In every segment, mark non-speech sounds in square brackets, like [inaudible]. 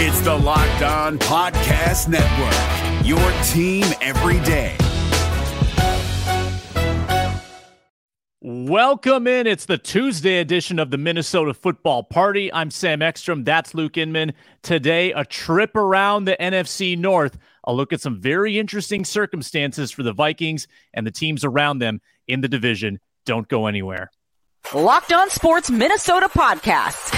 It's the Locked On Podcast Network, your team every day. Welcome in. It's the Tuesday edition of the Minnesota Football Party. I'm Sam Ekstrom. That's Luke Inman. Today, a trip around the NFC North. A look at some very interesting circumstances for the Vikings and the teams around them in the division. Don't go anywhere. Locked On Sports Minnesota podcast.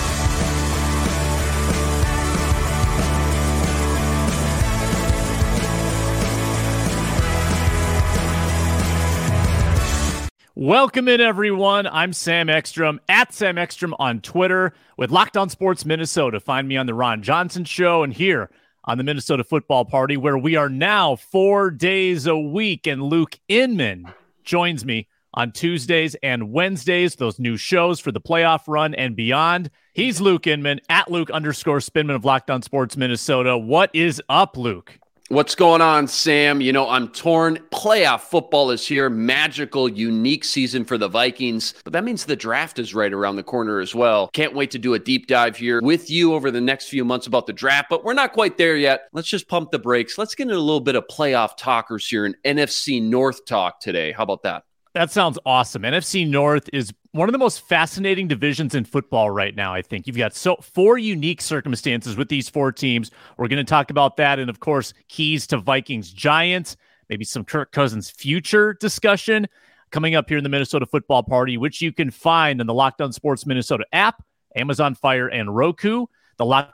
Welcome in, everyone. I'm Sam Ekstrom at Sam Ekstrom on Twitter with Locked On Sports Minnesota. Find me on the Ron Johnson Show and here on the Minnesota Football Party, where we are now four days a week. And Luke Inman joins me on Tuesdays and Wednesdays, those new shows for the playoff run and beyond. He's Luke Inman at Luke underscore Spinman of Locked On Sports Minnesota. What is up, Luke? What's going on, Sam? You know, I'm torn. Playoff football is here. Magical, unique season for the Vikings. But that means the draft is right around the corner as well. Can't wait to do a deep dive here with you over the next few months about the draft, but we're not quite there yet. Let's just pump the brakes. Let's get into a little bit of playoff talkers here in NFC North talk today. How about that? That sounds awesome. NFC North is one of the most fascinating divisions in football right now. I think you've got so four unique circumstances with these four teams. We're going to talk about that, and of course, keys to Vikings Giants. Maybe some Kirk Cousins future discussion coming up here in the Minnesota Football Party, which you can find in the Locked On Sports Minnesota app, Amazon Fire, and Roku. The On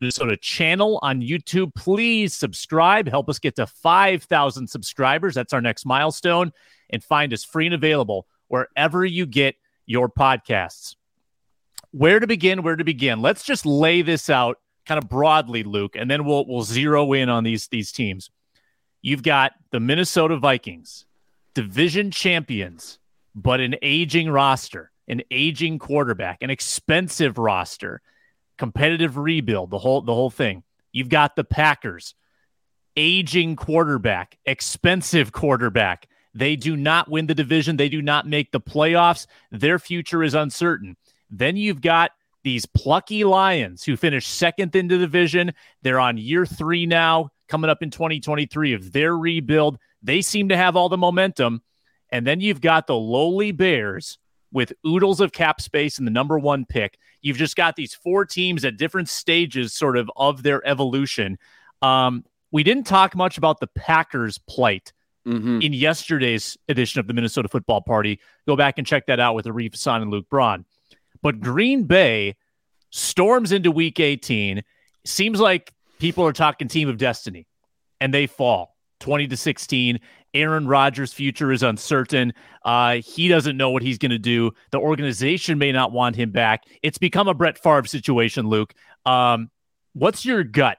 Minnesota channel on YouTube. Please subscribe. Help us get to 5,000 subscribers. That's our next milestone and find us free and available wherever you get your podcasts. Where to begin? Where to begin? Let's just lay this out kind of broadly, Luke, and then we'll we'll zero in on these these teams. You've got the Minnesota Vikings, division champions, but an aging roster, an aging quarterback, an expensive roster, competitive rebuild, the whole the whole thing. You've got the Packers, aging quarterback, expensive quarterback, they do not win the division. They do not make the playoffs. Their future is uncertain. Then you've got these plucky Lions who finished second in the division. They're on year three now, coming up in 2023 of their rebuild. They seem to have all the momentum. And then you've got the lowly Bears with oodles of cap space and the number one pick. You've just got these four teams at different stages, sort of, of their evolution. Um, we didn't talk much about the Packers' plight mm-hmm. in yesterday's edition of the Minnesota Football Party. Go back and check that out with Arif Hassan and Luke Braun. But Green Bay storms into week 18. Seems like people are talking team of destiny and they fall 20 to 16. Aaron Rodgers' future is uncertain. Uh, he doesn't know what he's going to do. The organization may not want him back. It's become a Brett Favre situation, Luke. Um, what's your gut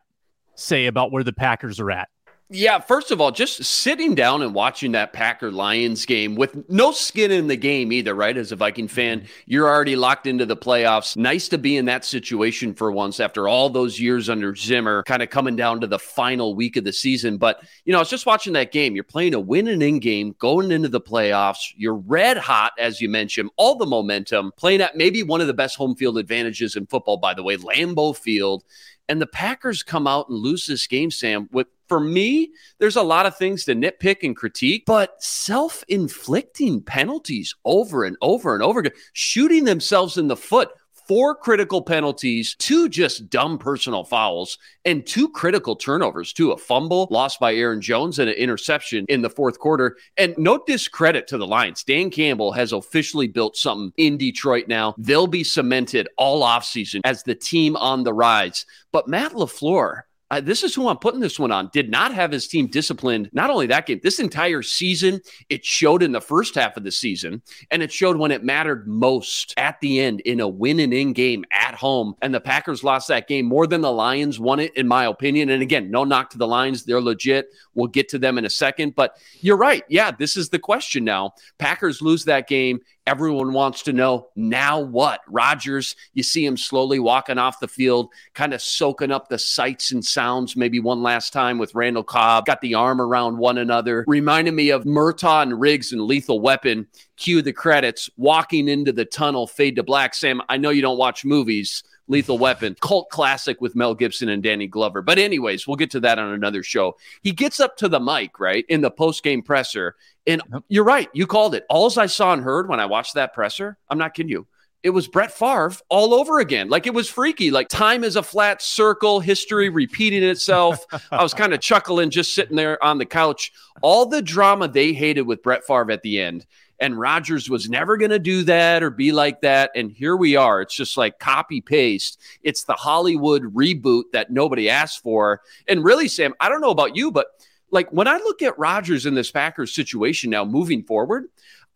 say about where the Packers are at? Yeah, first of all, just sitting down and watching that Packer Lions game with no skin in the game either, right? As a Viking fan, mm-hmm. you're already locked into the playoffs. Nice to be in that situation for once after all those years under Zimmer, kind of coming down to the final week of the season. But, you know, I was just watching that game. You're playing a win and in game, going into the playoffs. You're red hot, as you mentioned, all the momentum, playing at maybe one of the best home field advantages in football, by the way, Lambeau Field. And the Packers come out and lose this game, Sam, with for me, there's a lot of things to nitpick and critique, but self inflicting penalties over and over and over again, shooting themselves in the foot four critical penalties, two just dumb personal fouls, and two critical turnovers, too. A fumble lost by Aaron Jones and an interception in the fourth quarter. And no discredit to the Lions. Dan Campbell has officially built something in Detroit now. They'll be cemented all offseason as the team on the rise. But Matt LaFleur, uh, this is who I'm putting this one on. Did not have his team disciplined. Not only that game, this entire season, it showed in the first half of the season, and it showed when it mattered most at the end in a win and in game at home. And the Packers lost that game more than the Lions won it, in my opinion. And again, no knock to the Lions. They're legit. We'll get to them in a second. But you're right. Yeah, this is the question now. Packers lose that game. Everyone wants to know now what? Rodgers, you see him slowly walking off the field, kind of soaking up the sights and sounds, maybe one last time with Randall Cobb, got the arm around one another. Reminded me of Murtaugh and Riggs and Lethal Weapon. Cue the credits, walking into the tunnel, fade to black. Sam, I know you don't watch movies. Lethal Weapon, cult classic with Mel Gibson and Danny Glover. But, anyways, we'll get to that on another show. He gets up to the mic, right, in the post game presser. And you're right. You called it. Alls I saw and heard when I watched that presser, I'm not kidding you. It was Brett Favre all over again. Like it was freaky. Like time is a flat circle, history repeating itself. I was kind of [laughs] chuckling just sitting there on the couch. All the drama they hated with Brett Favre at the end and Rodgers was never going to do that or be like that. And here we are. It's just like copy paste. It's the Hollywood reboot that nobody asked for. And really, Sam, I don't know about you, but like when I look at Rodgers in this Packers situation now moving forward,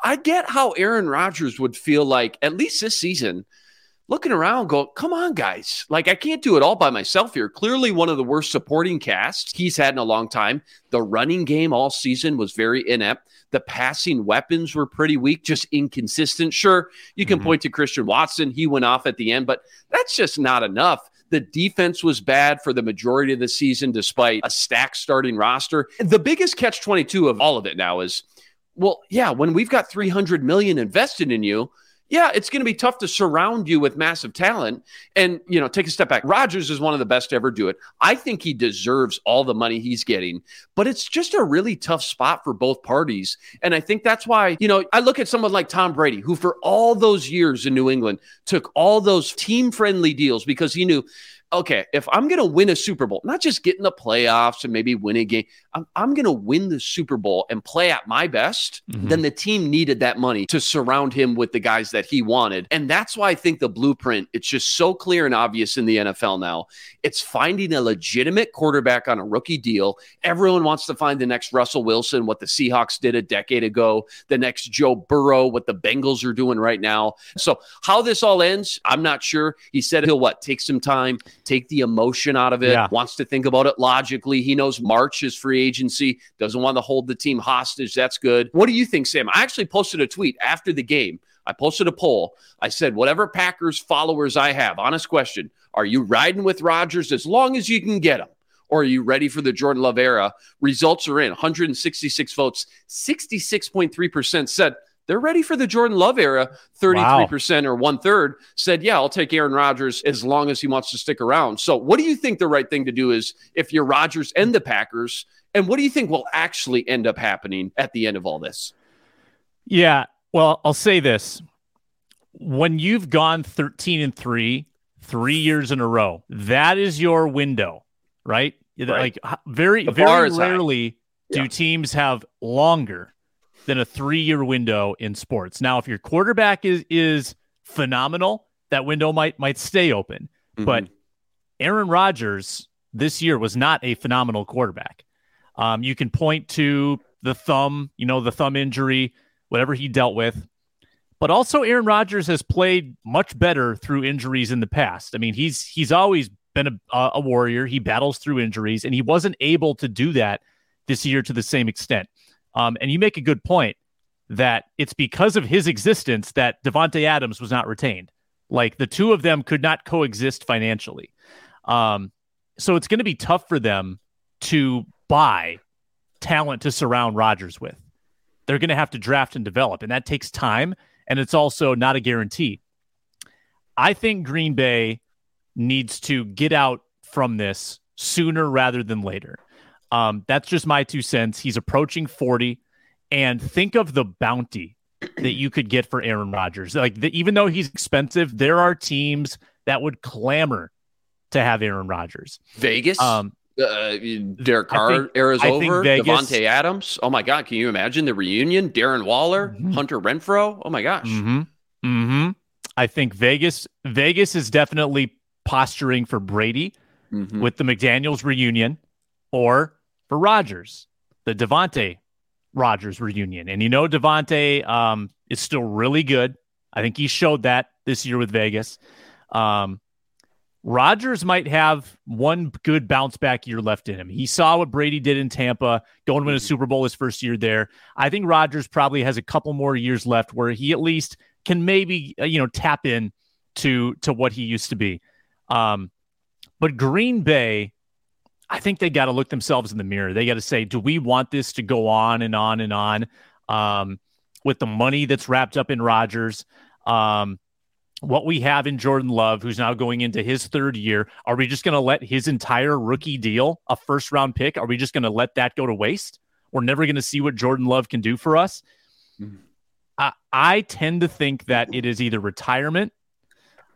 I get how Aaron Rodgers would feel like, at least this season, looking around, go, come on, guys. Like, I can't do it all by myself here. Clearly, one of the worst supporting casts he's had in a long time. The running game all season was very inept. The passing weapons were pretty weak, just inconsistent. Sure, you can mm-hmm. point to Christian Watson. He went off at the end, but that's just not enough. The defense was bad for the majority of the season, despite a stacked starting roster. The biggest catch 22 of all of it now is well, yeah, when we've got 300 million invested in you, yeah, it's going to be tough to surround you with massive talent. And, you know, take a step back. Rodgers is one of the best to ever do it. I think he deserves all the money he's getting, but it's just a really tough spot for both parties. And I think that's why, you know, I look at someone like Tom Brady, who for all those years in New England took all those team friendly deals because he knew okay, if I'm going to win a Super Bowl, not just get in the playoffs and maybe win a game, I'm, I'm going to win the Super Bowl and play at my best, mm-hmm. then the team needed that money to surround him with the guys that he wanted. And that's why I think the blueprint, it's just so clear and obvious in the NFL now. It's finding a legitimate quarterback on a rookie deal. Everyone wants to find the next Russell Wilson, what the Seahawks did a decade ago, the next Joe Burrow, what the Bengals are doing right now. So, how this all ends, I'm not sure. He said he'll what? Take some time take the emotion out of it, yeah. wants to think about it logically. He knows March is free agency, doesn't want to hold the team hostage. That's good. What do you think, Sam? I actually posted a tweet after the game. I posted a poll. I said, whatever Packers followers I have, honest question, are you riding with Rodgers as long as you can get him? Or are you ready for the Jordan Love era? Results are in 166 votes. 66.3% said they're ready for the Jordan Love era. 33% wow. or one third said, Yeah, I'll take Aaron Rodgers as long as he wants to stick around. So, what do you think the right thing to do is if you're Rodgers and the Packers? And what do you think will actually end up happening at the end of all this? Yeah. Well, I'll say this when you've gone 13 and three, three years in a row, that is your window, right? right. Like, very, very rarely do yeah. teams have longer than a three year window in sports. Now, if your quarterback is is phenomenal, that window might might stay open. Mm-hmm. But Aaron Rodgers this year was not a phenomenal quarterback. Um, you can point to the thumb, you know, the thumb injury, whatever he dealt with. But also Aaron Rodgers has played much better through injuries in the past. I mean, he's he's always been a, a warrior. He battles through injuries, and he wasn't able to do that this year to the same extent. Um, and you make a good point that it's because of his existence that Davante Adams was not retained. Like the two of them could not coexist financially. Um, so it's going to be tough for them to buy talent to surround Rodgers with. They're going to have to draft and develop, and that takes time. And it's also not a guarantee. I think Green Bay needs to get out from this sooner rather than later. Um, that's just my two cents. He's approaching 40. And think of the bounty that you could get for Aaron Rodgers. Like, the, even though he's expensive, there are teams that would clamor to have Aaron Rodgers. Vegas? Um, uh, Derek Carr think, era's I over. Vegas, Davante Adams. Oh my God! Can you imagine the reunion? Darren Waller, mm-hmm. Hunter Renfrow. Oh my gosh. Mm-hmm. Mm-hmm. I think Vegas. Vegas is definitely posturing for Brady mm-hmm. with the McDaniels reunion, or for Rodgers, the Davante Rodgers reunion. And you know, Davante um, is still really good. I think he showed that this year with Vegas. Um, Rodgers might have one good bounce back year left in him. He saw what Brady did in Tampa, going to win a Super Bowl his first year there. I think Rodgers probably has a couple more years left where he at least can maybe uh, you know tap in to to what he used to be. Um, but Green Bay, I think they got to look themselves in the mirror. They got to say, do we want this to go on and on and on um, with the money that's wrapped up in Rodgers? Um, what we have in Jordan Love, who's now going into his third year, are we just going to let his entire rookie deal, a first round pick, are we just going to let that go to waste? We're never going to see what Jordan Love can do for us. Mm-hmm. I, I tend to think that it is either retirement,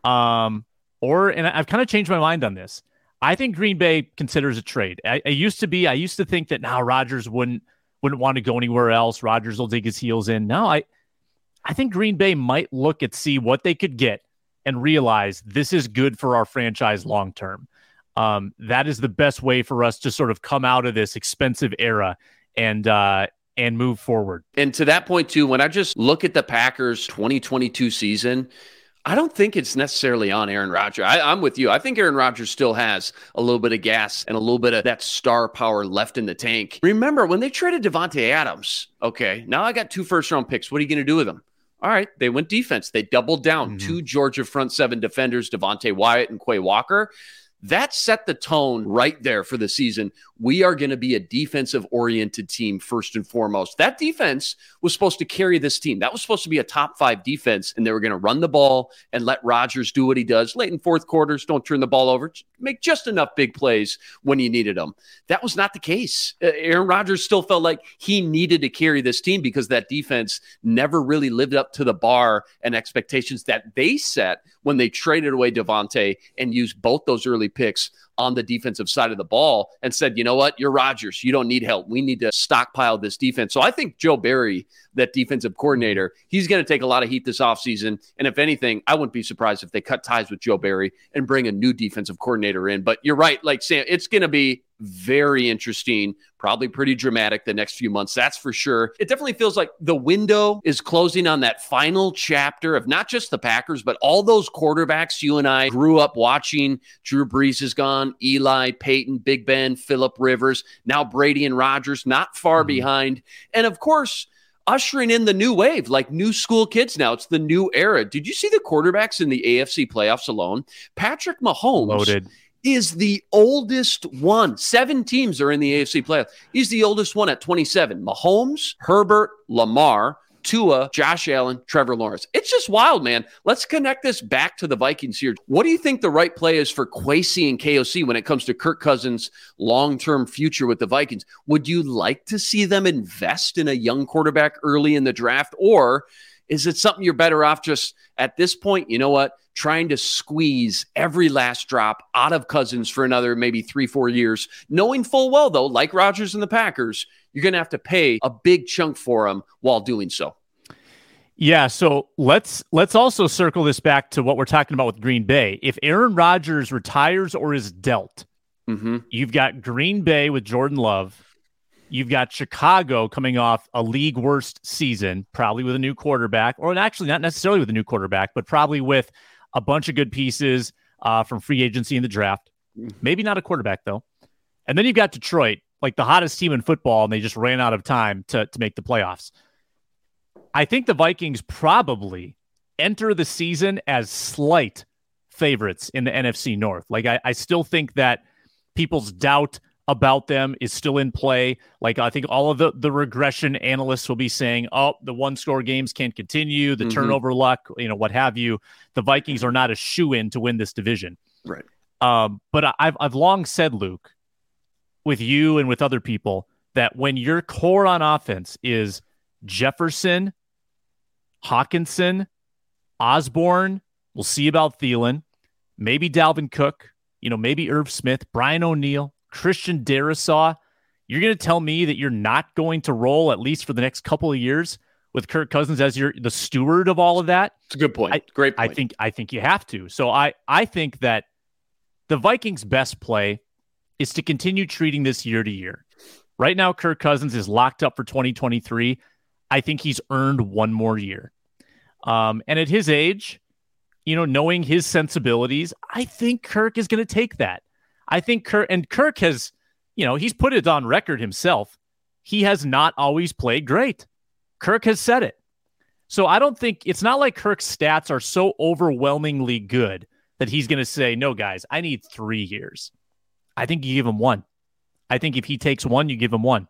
um, or and I've kind of changed my mind on this. I think Green Bay considers a trade. I, I used to be, I used to think that now Rodgers wouldn't wouldn't want to go anywhere else. Rodgers will dig his heels in. Now I I think Green Bay might look at see what they could get and realize this is good for our franchise long term. Um, that is the best way for us to sort of come out of this expensive era and uh, and move forward. And to that point too, when I just look at the Packers 2022 season, I don't think it's necessarily on Aaron Rodgers. I, am with you. I think Aaron Rodgers still has a little bit of gas and a little bit of that star power left in the tank. Remember when they traded Davante Adams? Okay, now I got two first round picks. What are you going to do with them? All right, they went defense. They doubled down. Mm-hmm. Two Georgia front seven defenders, Devonte Wyatt and Quay Walker. That set the tone right there for the season. We are going to be a defensive oriented team first and foremost. That defense was supposed to carry this team. That was supposed to be a top five defense, and they were going to run the ball and let Rodgers do what he does late in fourth quarters. Don't turn the ball over. Make just enough big plays when you needed them. That was not the case. Aaron Rodgers still felt like he needed to carry this team because that defense never really lived up to the bar and expectations that they set when they traded away Davante and used both those early picks on the defensive side of the ball and said, you know what, you're Rodgers. You don't need help. We need to stockpile this defense. So I think Joe Barry, that defensive coordinator, he's going to take a lot of heat this offseason. And if anything, I wouldn't be surprised if they cut ties with Joe Barry and bring a new defensive coordinator in. But you're right. Like Sam, it's going to be very interesting, probably pretty dramatic the next few months. That's for sure. It definitely feels like the window is closing on that final chapter of not just the Packers, but all those quarterbacks you and I grew up watching. Drew Brees is gone, Eli, Peyton, Big Ben, Philip Rivers, now Brady and Rodgers, not far mm-hmm. behind. And of course, ushering in the new wave, like new school kids now. It's the new era. Did you see the quarterbacks in the AFC playoffs alone? Patrick Mahomes Loaded is the oldest one. Seven teams are in the AFC playoff. He's the oldest one at 27. Mahomes, Herbert, Lamar, Tua, Josh Allen, Trevor Lawrence. It's just wild, man. Let's connect this back to the Vikings here. What do you think the right play is for Kwesi and KOC when it comes to Kirk Cousins' long term future with the Vikings? Would you like to see them invest in a young quarterback early in the draft? Or is it something you're better off just at this point? You know what? trying to squeeze every last drop out of Cousins for another maybe three, four years, knowing full well, though, like Rodgers and the Packers, you're going to have to pay a big chunk for him while doing so. Yeah, so let's let's also circle this back to what we're talking about with Green Bay. If Aaron Rodgers retires or is dealt, mm-hmm. you've got Green Bay with Jordan Love. You've got Chicago coming off a league worst season, probably with a new quarterback, or actually not necessarily with a new quarterback, but probably with a bunch of good pieces uh, from free agency in the draft. Mm-hmm. Maybe not a quarterback though. And then you've got Detroit, like the hottest team in football, and they just ran out of time to to make the playoffs. I think the Vikings probably enter the season as slight favorites in the NFC North. Like I, I still think that people's doubt about them is still in play. Like I think all of the the regression analysts will be saying, "Oh, the one score games can't continue, the mm-hmm. turnover luck, you know, what have you." The Vikings are not a shoe in to win this division. Right. Um, but I've I've long said, Luke, with you and with other people, that when your core on offense is Jefferson, Hockenson, Osborne, we'll see about Thielen, maybe Dalvin Cook, you know, maybe Irv Smith, Brian O'Neill, Christian Darrisaw, you're going to tell me that you're not going to roll at least for the next couple of years with Kirk Cousins as your the steward of all of that? It's a good point. I, Great point. I think I think you have to. So I I think that the Vikings' best play is to continue treating this year to year. Right now, Kirk Cousins is locked up for 2023. I think he's earned one more year. Um, and at his age, you know, knowing his sensibilities, I think Kirk is going to take that. I think Kirk and Kirk has, you know, he's put it on record himself. He has not always played great. Kirk has said it. So I don't think it's not like Kirk's stats are so overwhelmingly good that he's going to say, no, guys, I need three years. I think you give him one. I think if he takes one, you give him one.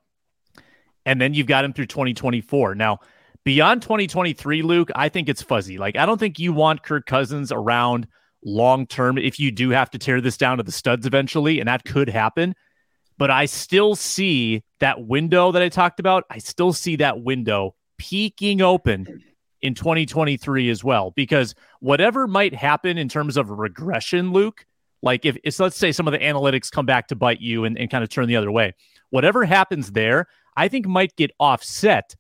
And then you've got him through 2024. Now, beyond 2023, Luke, I think it's fuzzy. Like, I don't think you want Kirk Cousins around long term if you do have to tear this down to the studs eventually, and that could happen. But I still see that window that I talked about. I still see that window peeking open in 2023 as well, because whatever might happen in terms of regression, Luke, like if it's let's say some of the analytics come back to bite you and, and kind of turn the other way, whatever happens there, I think might get offset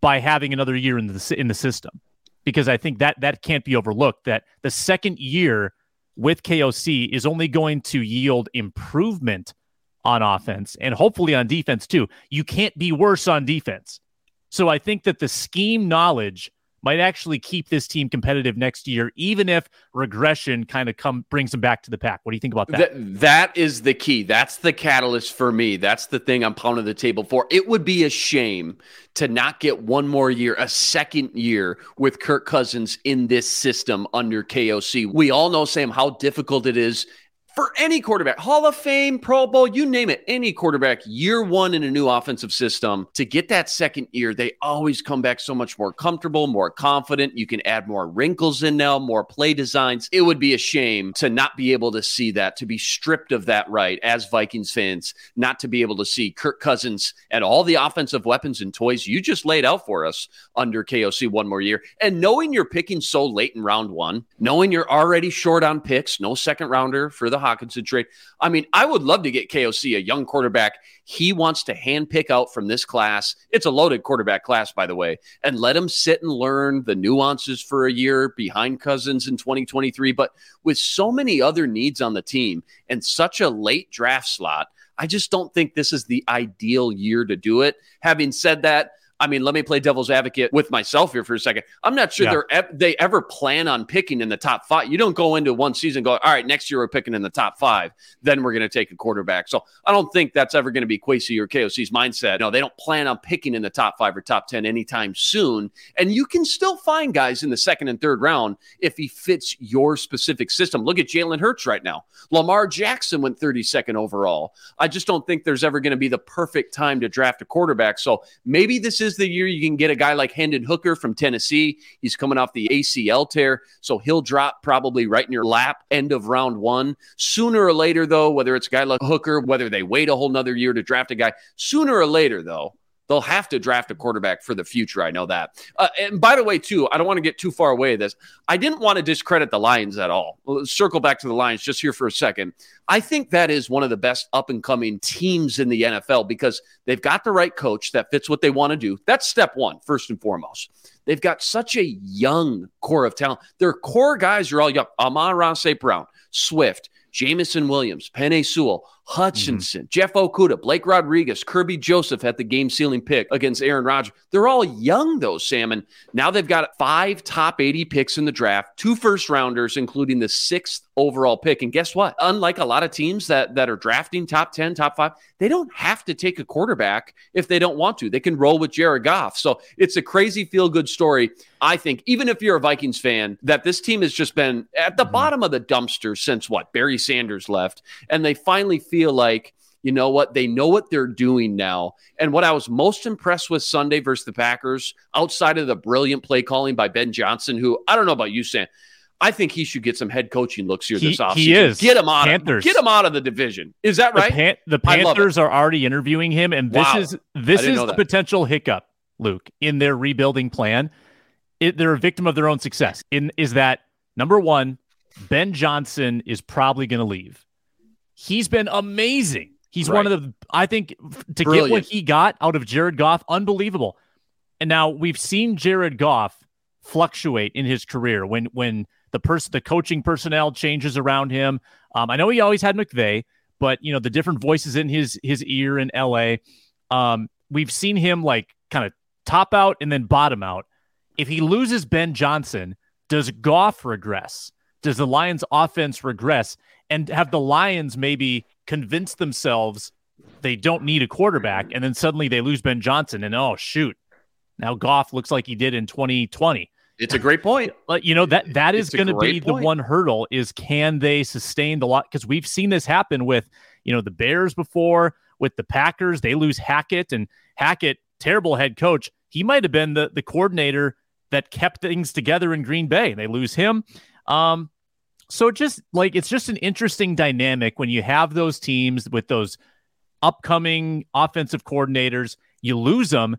by having another year in the in the system, because I think that that can't be overlooked. That the second year with KOC is only going to yield improvement on offense and hopefully on defense too. You can't be worse on defense. So I think that the scheme knowledge might actually keep this team competitive next year, even if regression kind of come brings them back to the pack. What do you think about that? Th- that is the key. That's the catalyst for me. That's the thing I'm pounding the table for. It would be a shame to not get one more year, a second year with Kirk Cousins in this system under KOC. We all know, Sam, how difficult it is for any quarterback, Hall of Fame, Pro Bowl, you name it, any quarterback, year one in a new offensive system, to get that second year, they always come back so much more comfortable, more confident. You can add more wrinkles in now, more play designs. It would be a shame to not be able to see that, to be stripped of that right as Vikings fans, not to be able to see Kirk Cousins and all the offensive weapons and toys you just laid out for us under KOC one more year. And knowing you're picking so late in round one, knowing you're already short on picks, no second rounder for the Hockenson trade. I mean, I would love to get KOC, a young quarterback. He wants to handpick out from this class. It's a loaded quarterback class, by the way, and let him sit and learn the nuances for a year behind Cousins in 2023. But with so many other needs on the team and such a late draft slot, I just don't think this is the ideal year to do it. Having said that, I mean, let me play devil's advocate with myself here for a second. I'm not sure yeah. they're they ever plan on picking in the top five. You don't go into one season going, all right, next year we're picking in the top five. Then we're going to take a quarterback. So I don't think that's ever going to be Kwesi or KOC's mindset. No, they don't plan on picking in the top five or top ten anytime soon. And you can still find guys in the second and third round if he fits your specific system. Look at Jalen Hurts right now. Lamar Jackson went 32nd overall. I just don't think there's ever going to be the perfect time to draft a quarterback. So maybe this is is the year you can get a guy like Hendon Hooker from Tennessee. He's coming off the ACL tear, so he'll drop probably right in your lap end of round one. Sooner or later, though, whether it's a guy like Hooker, whether they wait a whole nother year to draft a guy, sooner or later, though, They'll have to draft a quarterback for the future. I know that. Uh, and by the way, too, I don't want to get too far away this. I didn't want to discredit the Lions at all. Let's circle back to the Lions just here for a second. I think that is one of the best up and coming teams in the NFL because they've got the right coach that fits what they want to do. That's step one, first and foremost. They've got such a young core of talent. Their core guys are all young. Amon-Ra St. Brown, Swift, Jameson Williams, Penei Sewell, Hutchinson, mm-hmm. Jeff Okudah, Blake Rodriguez, Kerby Joseph had the game sealing pick against Aaron Rodgers. They're all young, though, Salmon. Now they've got five top 80 picks in the draft, two first rounders, including the sixth overall pick. And guess what? Unlike a lot of teams that, that are drafting top 10, top five, they don't have to take a quarterback if they don't want to. They can roll with Jared Goff. So it's a crazy feel good story. I think, even if you're a Vikings fan, that this team has just been at the mm-hmm. bottom of the dumpster since what? Barry Sanders left. And they finally feel feel like you know what? They know what they're doing now. And what I was most impressed with Sunday versus the Packers, outside of the brilliant play calling by Ben Johnson, who I don't know about you, Sam. I think he should get some head coaching looks here he, this offseason. He is. Get him out Panthers. of get him out of the division. Is that right? The, Pan- the Panthers are already interviewing him, and this wow. is this is the that. potential hiccup, Luke, in their rebuilding plan. It, they're a victim of their own success. In is that number one, Ben Johnson is probably going to leave he's been amazing. He's right. one of the, I think, to Brilliant. get what he got out of Jared Goff, unbelievable. And now we've seen Jared Goff fluctuate in his career when when the person, the coaching personnel changes around him. Um, I know he always had McVay, but you know the different voices in his his ear in L.A. Um, we've seen him like kind of top out and then bottom out. If he loses Ben Johnson, Does Goff regress? Does the Lions offense regress? And have the Lions maybe convince themselves they don't need a quarterback and then suddenly they lose Ben Johnson and oh shoot. Now Goff looks like he did in 2020. It's a great point. But you know that that is going to be point. the one hurdle is can they sustain the lot because we've seen this happen with you know the Bears before with the Packers they lose Hackett and Hackett terrible head coach he might have been the the coordinator that kept things together in Green Bay and they lose him um so just like it's just an interesting dynamic when you have those teams with those upcoming offensive coordinators you lose them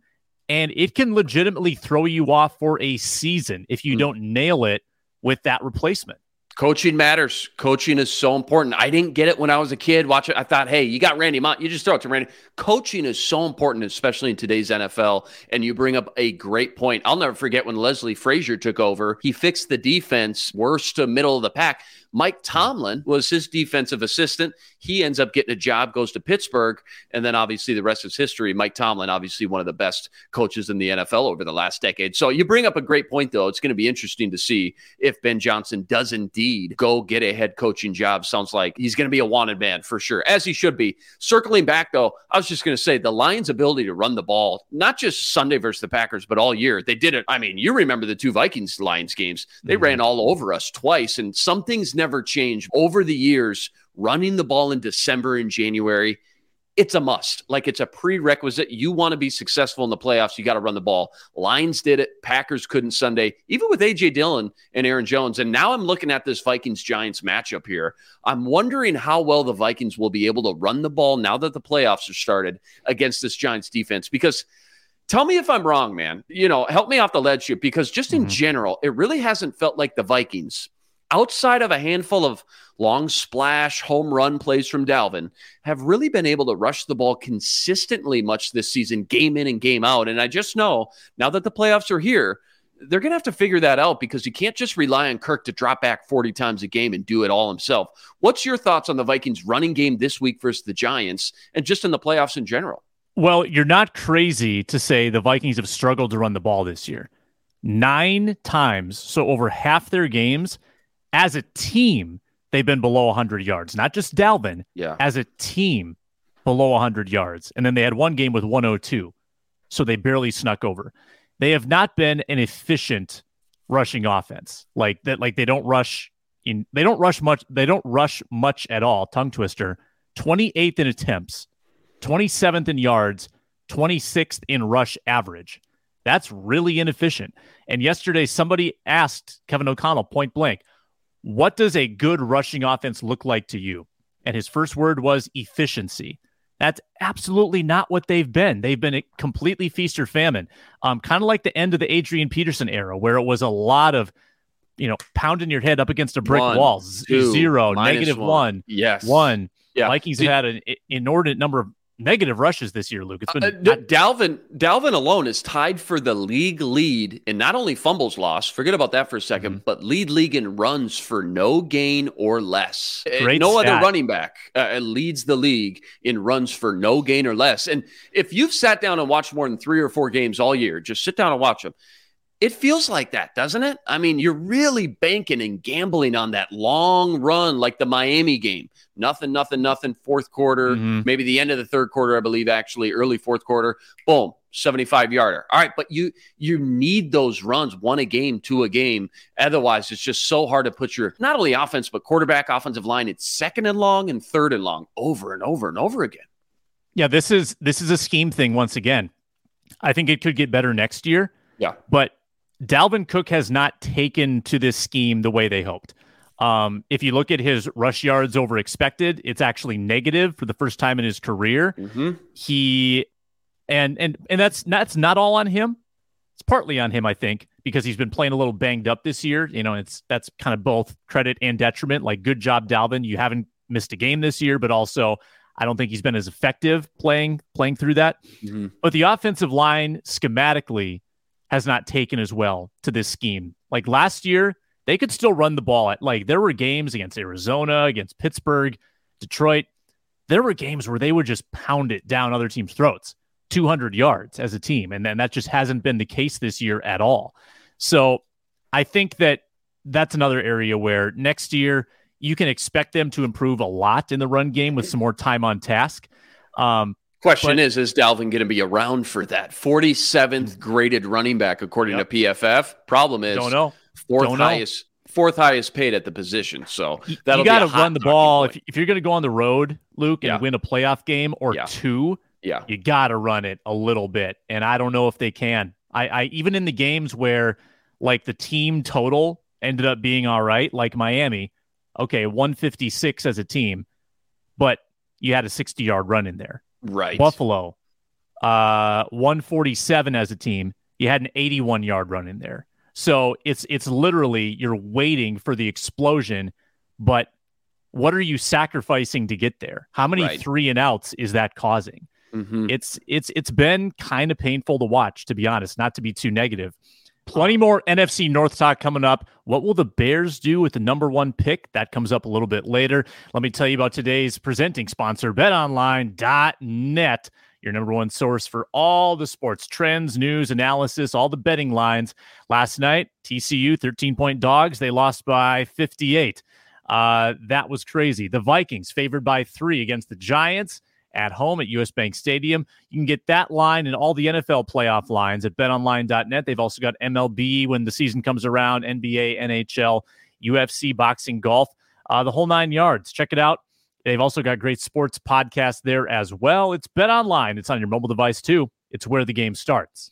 and it can legitimately throw you off for a season if you mm. don't nail it with that replacement. Coaching matters. Coaching is so important. I didn't get it when I was a kid. Watch it. I thought, hey, you got Randy Moss. You just throw it to Randy. Coaching is so important, especially in today's NFL. And you bring up a great point. I'll never forget when Leslie Frazier took over. He fixed the defense, worst to middle of the pack. Mike Tomlin was his defensive assistant. He ends up getting a job, goes to Pittsburgh, and then obviously the rest is history. Mike Tomlin, obviously one of the best coaches in the NFL over the last decade. So you bring up a great point, though. It's going to be interesting to see if Ben Johnson does indeed go get a head coaching job. Sounds like he's going to be a wanted man for sure, as he should be. Circling back, though, I was just going to say the Lions' ability to run the ball, not just Sunday versus the Packers, but all year, they did it. I mean, you remember the two Vikings Lions games, they mm-hmm. ran all over us twice, and some things never changed over the years. Running the ball in December and January, it's a must. Like it's a prerequisite. You want to be successful in the playoffs, you got to run the ball. Lions did it. Packers couldn't Sunday, even with AJ Dillon and Aaron Jones. And now I'm looking at this Vikings Giants matchup here. I'm wondering how well the Vikings will be able to run the ball now that the playoffs are started against this Giants defense because tell me if I'm wrong, man. You know, help me off the ledge here because just in mm-hmm. general, it really hasn't felt like the Vikings outside of a handful of long splash home run plays from Dalvin, have really been able to rush the ball consistently much this season, game in and game out. And I just know now that the playoffs are here, they're going to have to figure that out because you can't just rely on Kirk to drop back 40 times a game and do it all himself. What's your thoughts on the Vikings running game this week versus the Giants and just in the playoffs in general? Well, you're not crazy to say the Vikings have struggled to run the ball this year. Nine times, so over half their games, as a team, they've been below 100 yards, not just Dalvin. Yeah. As a team, below 100 yards. And then they had one game with 102. So they barely snuck over. They have not been an efficient rushing offense. Like that, like they don't rush in, they don't rush much, they don't rush much at all. Tongue twister. 28th in attempts, 27th in yards, 26th in rush average. That's really inefficient. And yesterday, somebody asked Kevin O'Connell point blank, what does a good rushing offense look like to you? And his first word was efficiency. That's absolutely not what they've been. They've been completely feast or famine, um, kind of like the end of the Adrian Peterson era, where it was a lot of, you know, pounding your head up against a brick one, wall, two, zero, negative one. one, yes, one. Yeah. Vikings have had an inordinate number of negative rushes this year, Luke. It's been uh, not- Dalvin. Dalvin alone is tied for the league lead in not only fumbles lost. Forget about that for a 2nd mm-hmm. but lead league in runs for no gain or less. Uh, Great no stat. other running back uh, leads the league in runs for no gain or less. And if you've sat down and watched more than three or four games all year, just sit down and watch them. It feels like that, doesn't it? I mean, you're really banking and gambling on that long run, like the Miami game. Nothing, nothing, nothing. Fourth quarter, mm-hmm. maybe the end of the third quarter, I believe, actually, early fourth quarter. Boom, 75 yarder. All right, but you you need those runs, one a game, two a game. Otherwise, it's just so hard to put your not only offense but quarterback, offensive line. It's second and long and third and long, over and over and over again. Yeah, this is this is a scheme thing once again. I think it could get better next year. Yeah, but Dalvin Cook has not taken to this scheme the way they hoped. Um, if you look at his rush yards over expected, it's actually negative for the first time in his career. Mm-hmm. He and and and that's that's not all on him. It's partly on him, I think, because he's been playing a little banged up this year. You know, it's that's kind of both credit and detriment. Like, good job, Dalvin. You haven't missed a game this year, but also I don't think he's been as effective playing playing through that. Mm-hmm. But the offensive line schematically has not taken as well to this scheme. Like last year, they could still run the ball at like there were games against Arizona, against Pittsburgh, Detroit. There were games where they would just pound it down other teams' throats, 200 yards as a team. And then that just hasn't been the case this year at all. So I think that that's another area where next year you can expect them to improve a lot in the run game with some more time on task. Um, Question but, is, is Dalvin going to be around for that? 47th graded running back according yep. to PFF. Problem is, don't know. 4th don't highest, know. fourth highest paid at the position. So that'll you got to run the ball. If, if, you're going to go on the road, Luke, and yeah. win a playoff game or yeah. two, yeah, you got to run it a little bit. And I don't know if they can. I, I even in the games where like the team total ended up being all right, like Miami. Okay, 156 as a team, but you had a 60 yard run in there. Right. Buffalo, uh, 147 as a team. You had an 81 yard run in there. So it's it's literally you're waiting for the explosion, but what are you sacrificing to get there? How many right. three and outs is that causing? Mm-hmm. It's it's it's been kind of painful to watch, to be honest, not to be too negative. Plenty more NFC North talk coming up. What will the Bears do with the number one pick? That comes up a little bit later. Let me tell you about today's presenting sponsor, betonline.net, your number one source for all the sports trends, news, analysis, all the betting lines. Last night, TCU, 13 point dogs. They lost by 58. Uh, that was crazy. The Vikings favored by three against the Giants at home at US Bank Stadium. You can get that line and all the NFL playoff lines at betonline.net. They've also got MLB when the season comes around, NBA, NHL, UFC, boxing, golf, uh, the whole nine yards. Check it out. They've also got great sports podcasts there as well. It's Bet Online. It's on your mobile device too. It's where the game starts.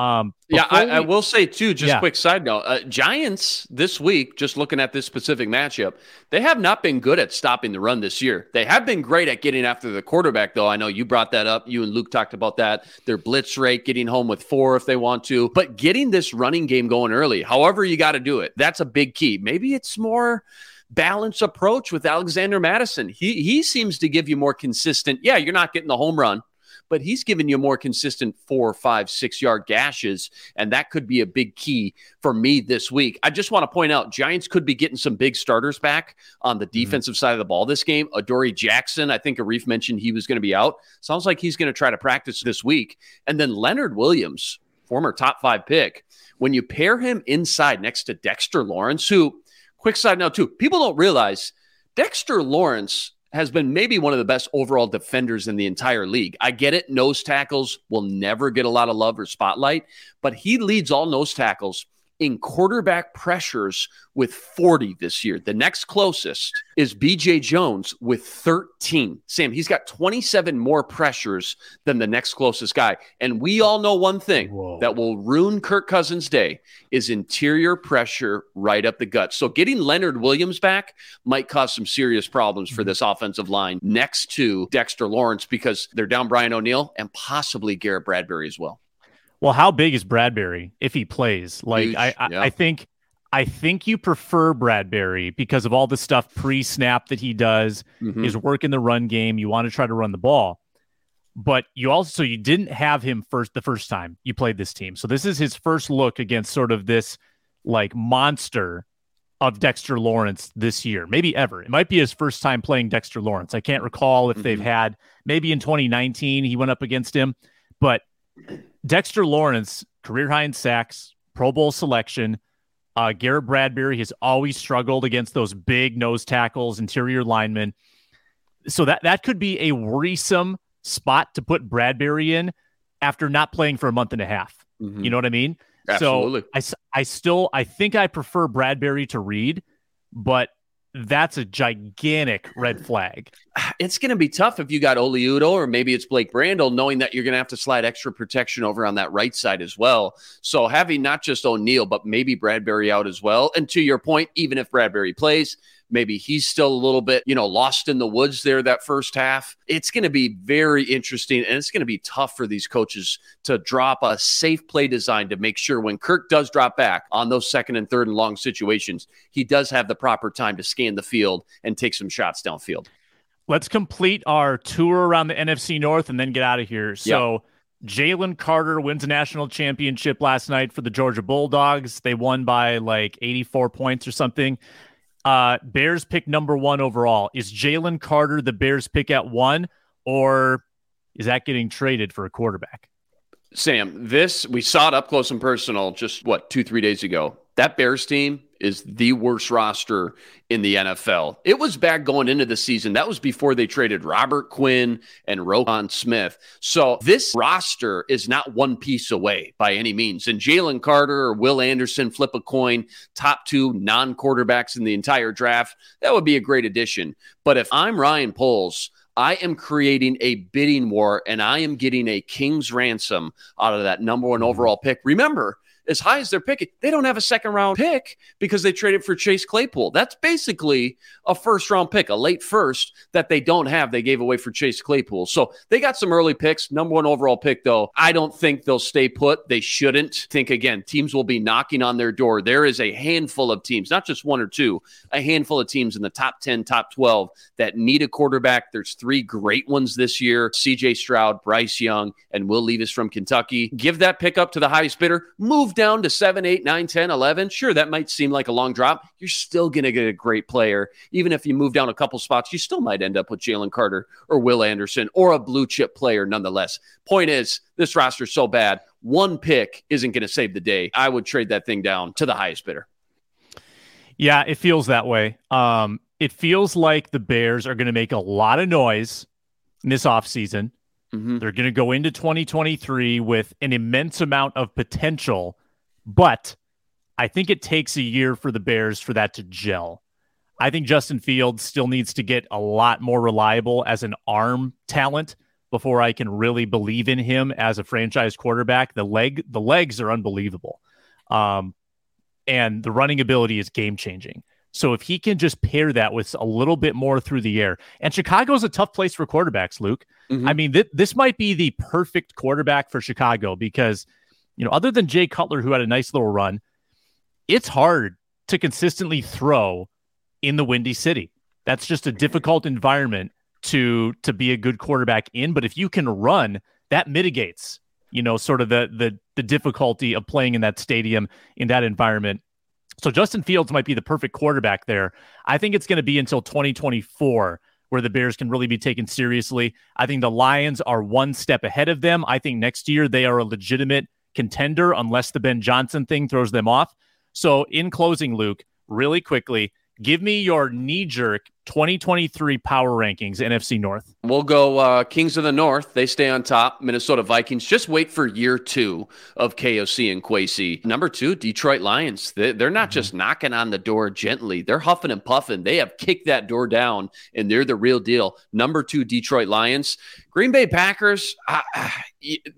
Um, yeah, I, we, I, will say too. Just yeah. quick side note: uh, Giants this week, just looking at this specific matchup, they have not been good at stopping the run this year. They have been great at getting after the quarterback, though. I know you brought that up. You and Luke talked about that. Their blitz rate, getting home with four if they want to, but getting this running game going early. However, you got to do it. That's a big key. Maybe it's more balanced approach with Alexander Mattison. He he seems to give you more consistent. Yeah, you're not getting the home run but he's given you more consistent four, five, six yard gashes. And that could be a big key for me this week. I just want to point out Giants could be getting some big starters back on the mm-hmm. defensive mm-hmm. side of the ball this game. Adoree Jackson, I think Arif mentioned he was going to be out. Sounds like he's going to try to practice this week. And then Leonard Williams, former top five pick, when you pair him inside next to Dexter Lawrence, who, quick side note too, people don't realize Dexter Lawrence has been maybe one of the best overall defenders in the entire league. I get it. Nose tackles will never get a lot of love or spotlight, but he leads all nose tackles in quarterback pressures with 40 this year. The next closest is BJ Jones with 13. Sam, he's got 27 more pressures than the next closest guy. And we all know one thing Whoa. that will ruin Kirk Cousins' day is interior pressure right up the gut. So getting Leonard Williams back might cause some serious problems for mm-hmm. this offensive line next to Dexter Lawrence because they're down Brian O'Neill and possibly Garrett Bradbury as well. Well, how big is Bradbury if he plays? Like Huge, I, I, yeah. I think I think you prefer Bradbury because of all the stuff pre-snap that he does, mm-hmm. his work in the run game. You want to try to run the ball. But you also you didn't have him first the first time you played this team. So this is his first look against sort of this like monster of Dexter Lawrence this year, maybe ever. It might be his first time playing Dexter Lawrence. I can't recall if mm-hmm. they've had maybe in 2019 he went up against him, but Dexter Lawrence, career high in sacks, Pro Bowl selection. Uh, Garrett Bradbury has always struggled against those big nose tackles, interior linemen. So that that could be a worrisome spot to put Bradbury in after not playing for a month and a half. Mm-hmm. You know what I mean? Absolutely. So I, I still I think I prefer Bradbury to Reed, but that's a gigantic red flag. It's going to be tough if you got Oli Udoh or maybe it's Blake Brandel, knowing that you're going to have to slide extra protection over on that right side as well. So having not just O'Neill, but maybe Bradbury out as well. And to your point, even if Bradbury plays, Maybe he's still a little bit, you know, lost in the woods there that first half. It's going to be very interesting and it's going to be tough for these coaches to drop a safe play design to make sure when Kirk does drop back on those second and third and long situations, he does have the proper time to scan the field and take some shots downfield. Let's complete our tour around the NFC North and then get out of here. So, yep. Jalen Carter wins a national championship last night for the Georgia Bulldogs. They won by like 84 points or something. Uh, Bears pick number one overall. Is Jalen Carter the Bears pick at one, or is that getting traded for a quarterback? Sam, this we saw it up close and personal just what two, three days ago. That Bears team is the worst roster in the NFL. It was bad going into the season. That was before they traded Robert Quinn and Roquan Smith. So this roster is not one piece away by any means. And Jalen Carter or Will Anderson flip a coin, top two non quarterbacks in the entire draft. That would be a great addition. But if I'm Ryan Poles, I am creating a bidding war and I am getting a king's ransom out of that number one mm-hmm. overall pick. Remember, as high as they're picking, they don't have a second round pick because they traded for Chase Claypool. That's basically a first round pick, a late first that they don't have. They gave away for Chase Claypool. So they got some early picks. Number one overall pick, though, I don't think they'll stay put. They shouldn't. Think again, teams will be knocking on their door. There is a handful of teams, not just one or two, a handful of teams in the top 10, top 12 that need a quarterback. There's three great ones this year CJ Stroud, Bryce Young, and Will Levis from Kentucky. Give that pick up to the highest bidder. Move down to 7, 8, 9, 10, 11, sure, that might seem like a long drop. You're still going to get a great player. Even if you move down a couple spots, you still might end up with Jalen Carter or Will Anderson or a blue chip player nonetheless. Point is, this roster is so bad. One pick isn't going to save the day. I would trade that thing down to the highest bidder. Yeah, it feels that way. Um, it feels like the Bears are going to make a lot of noise in this offseason. Mm-hmm. They're going to go into 2023 with an immense amount of potential but I think it takes a year for the Bears for that to gel. I think Justin Fields still needs to get a lot more reliable as an arm talent before I can really believe in him as a franchise quarterback. The leg, the legs are unbelievable, um, and the running ability is game changing. So if he can just pair that with a little bit more through the air, and Chicago is a tough place for quarterbacks, Luke. Mm-hmm. I mean, th- this might be the perfect quarterback for Chicago because you know, other than Jay Cutler, who had a nice little run, it's hard to consistently throw in the Windy City. That's just a difficult environment to to be a good quarterback in. But if you can run, that mitigates, you know, sort of the the the difficulty of playing in that stadium in that environment. So Justin Fields might be the perfect quarterback there. I think it's going to be until 2024 where the Bears can really be taken seriously. I think the Lions are one step ahead of them. I think next year they are a legitimate contender unless the Ben Johnson thing throws them off. So, in closing, Luke, really quickly, give me your knee jerk 2023 power rankings, NFC North. We'll go uh, Kings of the North. They stay on top. Minnesota Vikings. Just wait for year two of KOC and Kwesi. Number two, Detroit Lions. They, are not mm-hmm. just knocking on the door gently. They're huffing and puffing. They have kicked that door down, and they're the real deal. Number two, Detroit Lions. Green Bay Packers, uh,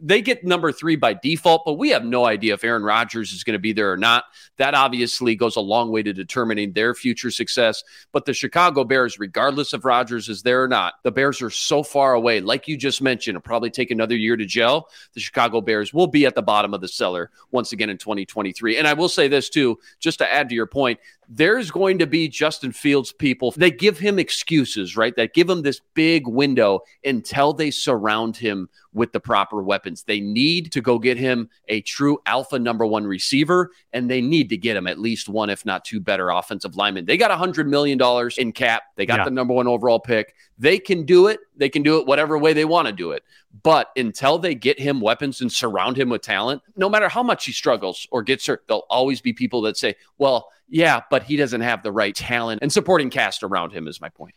they get number three by default, but we have no idea if Aaron Rodgers is going to be there or not. That obviously goes a long way to determining their future success. But the Chicago Bears, regardless of Rodgers is there or not, the Bears are so far away. Like you just mentioned, it'll probably take another year to gel. The Chicago Bears will be at the bottom of the cellar once again in 2023. And I will say this too, just to add to your point, there's going to be Justin Fields people. They give him excuses, right? That give him this big window until they surround him with the proper weapons. They need to go get him a true alpha number one receiver, and they need to get him at least one, if not two better offensive linemen. They got a $100 million in cap. They got yeah. the number one overall pick. They can do it. They can do it whatever way they want to do it. But until they get him weapons and surround him with talent, no matter how much he struggles or gets hurt, there'll always be people that say, well, yeah, but he doesn't have the right talent and supporting cast around him, is my point.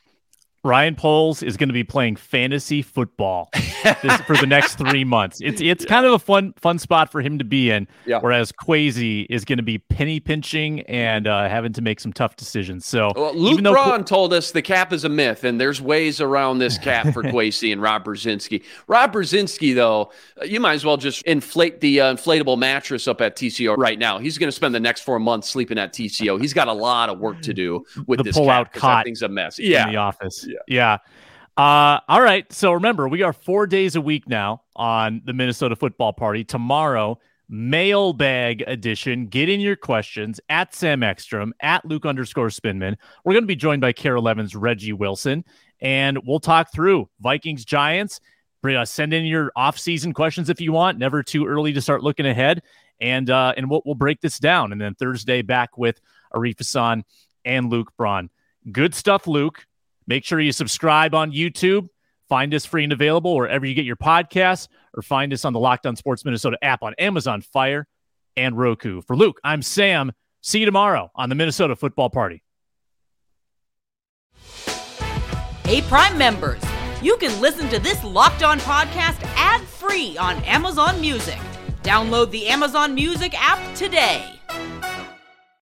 Ryan Poles is going to be playing fantasy football [laughs] this, for the next three months. It's it's yeah. kind of a fun fun spot for him to be in. Yeah. Whereas Kwesi is going to be penny pinching and uh, having to make some tough decisions. So well, Luke Braun told us the cap is a myth, and there's ways around this cap for [laughs] Kwesi and Rob Brzezinski. Rob Brzezinski, though, you might as well just inflate the uh, inflatable mattress up at TCO right now. He's going to spend the next four months sleeping at TCO. He's got a lot of work to do [laughs] with the this pull cap out cot. That thing's a mess. Yeah, in the office. Yeah. Yeah. Uh, all right. So remember, we are four days a week now on the Minnesota Football Party. Tomorrow, mailbag edition. Get in your questions at Sam Ekstrom, at Luke underscore Spinman. We're going to be joined by KARE 11's Reggie Wilson, and we'll talk through Vikings Giants. Uh, send in your off-season questions if you want. Never too early to start looking ahead, and uh, and we'll, we'll break this down. And then Thursday back with Arif Hassan and Luke Braun. Good stuff, Luke. Make sure you subscribe on YouTube. Find us free and available wherever you get your podcasts, or find us on the Locked On Sports Minnesota app on Amazon Fire and Roku. For Luke, I'm Sam. See you tomorrow on the Minnesota Football Party. Hey, Prime members, you can listen to this Locked On podcast ad free on Amazon Music. Download the Amazon Music app today.